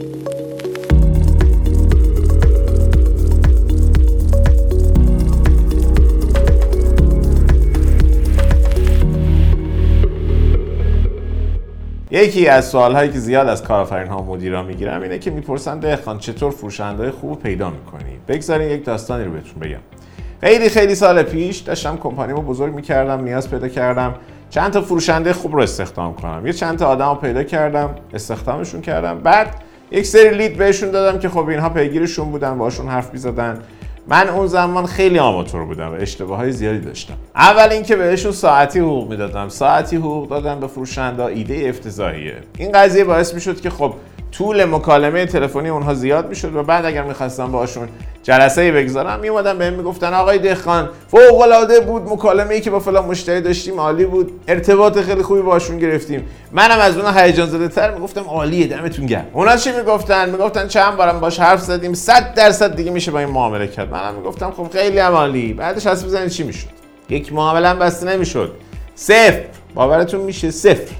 یکی از سوالهایی که زیاد از کارآفرین ها و مدیران می‌گیرم اینه که می‌پرسن دهخان چطور فروشنده خوب پیدا می‌کنی؟ بگذارین یک داستانی رو بهتون بگم. خیلی خیلی سال پیش داشتم کمپانیمو بزرگ می‌کردم نیاز پیدا کردم. چند تا فروشنده خوب رو استخدام کنم. یه چند تا آدم رو پیدا کردم استخدامشون کردم. بعد یک سری لید بهشون دادم که خب اینها پیگیرشون بودن باشون حرف می‌زدن. من اون زمان خیلی آماتور بودم و اشتباه های زیادی داشتم. اول اینکه بهشون ساعتی حقوق می‌دادم. ساعتی حقوق دادم به فروشنده ایده افتضاحیه. این قضیه باعث می‌شد که خب طول مکالمه تلفنی اونها زیاد می‌شد و بعد اگر می‌خواستم باشون جلسه ای بگذارم. میومدن بهم می‌گفتن آقای دهخان فوق العاده بود مکالمه ای که با فلان مشتری داشتیم عالی بود ارتباط خیلی خوبی باشون گرفتیم. منم از اونها هیجان زده تر می‌گفتم عالیه دمتون گرم. اونا چی می‌گفتن؟ می‌گفتن چند بارم باش حرف زدیم 100 درصد دیگه میشه با این معامله کرد. منم می‌گفتم خب خیلی هم عالی. بعدش حساب بزنید چی می‌شد؟ یک معامله هم بسته نمی‌شد. صفر. باورتون میشه؟ صفر.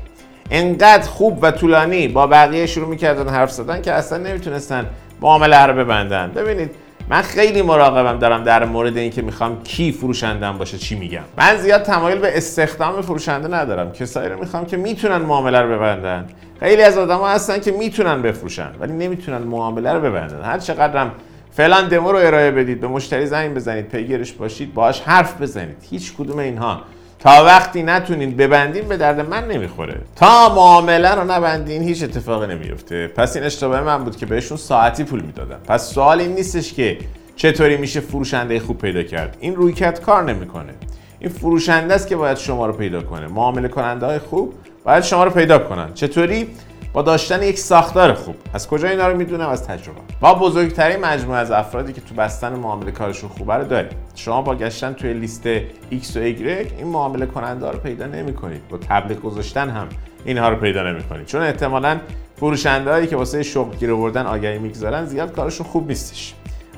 انقدر خوب و طولانی با بقیه شروع می‌کردن حرف زدن که اصلا نمی‌تونستن معامله رو ببندن. ببینید من خیلی مراقبم دارم در مورد اینکه می‌خوام کی فروشندم باشه چی میگم. من زیاد تمایل به استخدام فروشنده ندارم. کسایی رو می‌خوام که می‌تونن معامله رو ببندن. خیلی از آدما هستن که می‌تونن بفروشن ولی نمی‌تونن معامله رو ببندن. هر چقدرم فلان دمو رو ارائه بدید به مشتری زنگ بزنید پیگیرش باشید باهاش حرف بزنید. هیچ کدوم اینها تا وقتی نتونین ببندین به درد من نمی‌خوره. تا معامله رو نبندین هیچ اتفاقی نمیفته. پس این اشتباه من بود که بهشون ساعتی پول می‌دادم. پس سوال این نیستش که چطوری میشه فروشنده خوب پیدا کرد. این رویکرد کار نمی‌کنه. این فروشنده است که باید شما رو پیدا کنه. معامله کننده های خوب باید شما رو پیدا کنن. چطوری؟ با داشتن یک ساختار خوب. از کجا اینا رو می‌دونم؟ از تجربه. ما بزرگترین مجموعه از افرادی که تو بستن معامله کارشون خوبه رو داریم. شما با گشتن توی لیست X و Y این معامله کننده رو پیدا نمی‌کنید. با تبلیغ گذاشتن هم اینها رو پیدا نمی‌کنید. چون احتمالاً فروشنده هایی که واسه شغل گیر آوردن آگهی می‌گذارن زیاد کارشون خوب نیستش.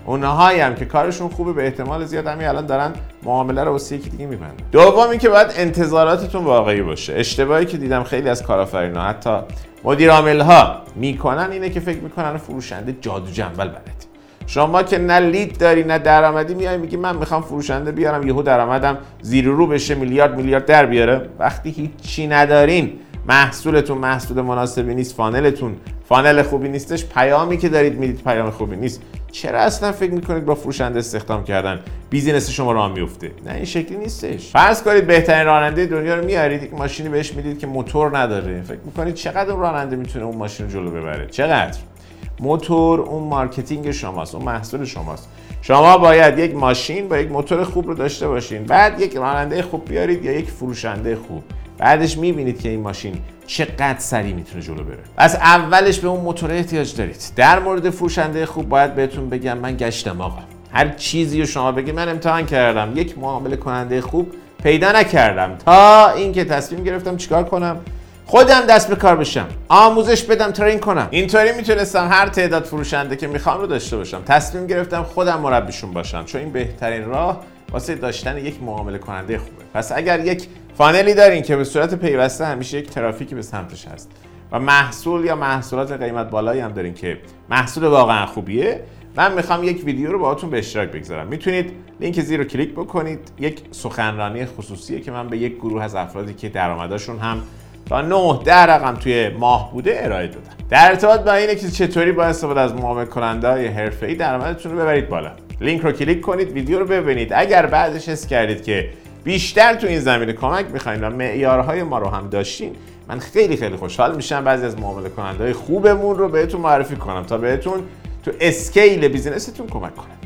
اونهایی هم که کارشون خوبه به احتمال زیاد همین الان دارن معامله رو واسه یکی دیگه میبندن. دوم اینکه باید انتظاراتتون واقعی باشه. اشتباهی که دیدم خیلی از کارآفرینا حتی مدیر عامل ها می‌کنن اینه که فکر می‌کنن فروشنده جادو جنبل بلد شما که نه لید داری نه درآمدی میای میگی من می‌خوام فروشنده بیارم یهو درآمدم زیر رو بشه میلیارد میلیارد در بیاره. وقتی هیچی ندارین محصولتون محصول مناسبی نیست فانلتون فانل خوبی نیستش پیامی که دارید می‌دید پیام خوبی نیست. چرا اصلا فکر می‌کنید با فروشنده استخدام کردن؟ business شما راه میفته نه این شکلی نیستش. فرض کنید بهترین راننده دنیا رو میارید یک ماشینی بهش می‌دید که موتور نداره. فکر می‌کنید چقدر اون راننده می‌تونه اون ماشین رو جلو ببره؟ چقدر؟ موتور اون marketing شماست اون محصول شماست. شما باید یک ماشین با یک موتور خوب رو داشته باشین. بعد یک راننده خوب بیارید یا یک فروشنده خوب. بعدش می‌بینید که این ماشین چقدر سریع می‌تونه جلو بره. از اولش به اون موتور احتیاج دارید. در مورد فروشنده خوب باید بهتون بگم من گشتم آقا. هر چیزی رو شما بگید من امتحان کردم. یک معامله کننده خوب پیدا نکردم. تا اینکه تصمیم گرفتم چیکار کنم؟ خودم دست به کار بشم. آموزش بدم ترین کنم. اینطوری می‌تونستم هر تعداد فروشنده که می‌خوام رو داشته باشم. تصمیم گرفتم خودم مربیشون باشم. چون این بهترین راه واسه داشتن یک معامله کننده خوبه. پس اگر یک فانلی دارین که به صورت پیوسته همیشه یک ترافیکی به سمتش هست و محصول یا محصولات قیمت بالایی هم دارین که محصول واقعا خوبیه من می‌خوام یک ویدیو رو باهاتون به اشتراک بگذارم. می‌تونید لینک زیر رو کلیک بکنید. یک سخنرانی خصوصیه که من به یک گروه از افرادی که درآمدشون هم تا 9 ده رقم توی ماه بوده ارائه دادم. در ارتباط با اینه که چطوری با استفاده از معامله کننده های حرفه‌ای درآمدتون رو ببرید بالا. لینک رو کلیک کنید ویدیو رو ببینید. اگر بعدش حس کردید که بیشتر تو این زمینه کمک می‌خواین و معیارهای ما رو هم داشتین من خیلی خیلی خوشحال میشم بعضی از معامله کننده خوبمون رو بهتون معرفی کنم تا بهتون تو اسکیل بیزینستون کمک کنم.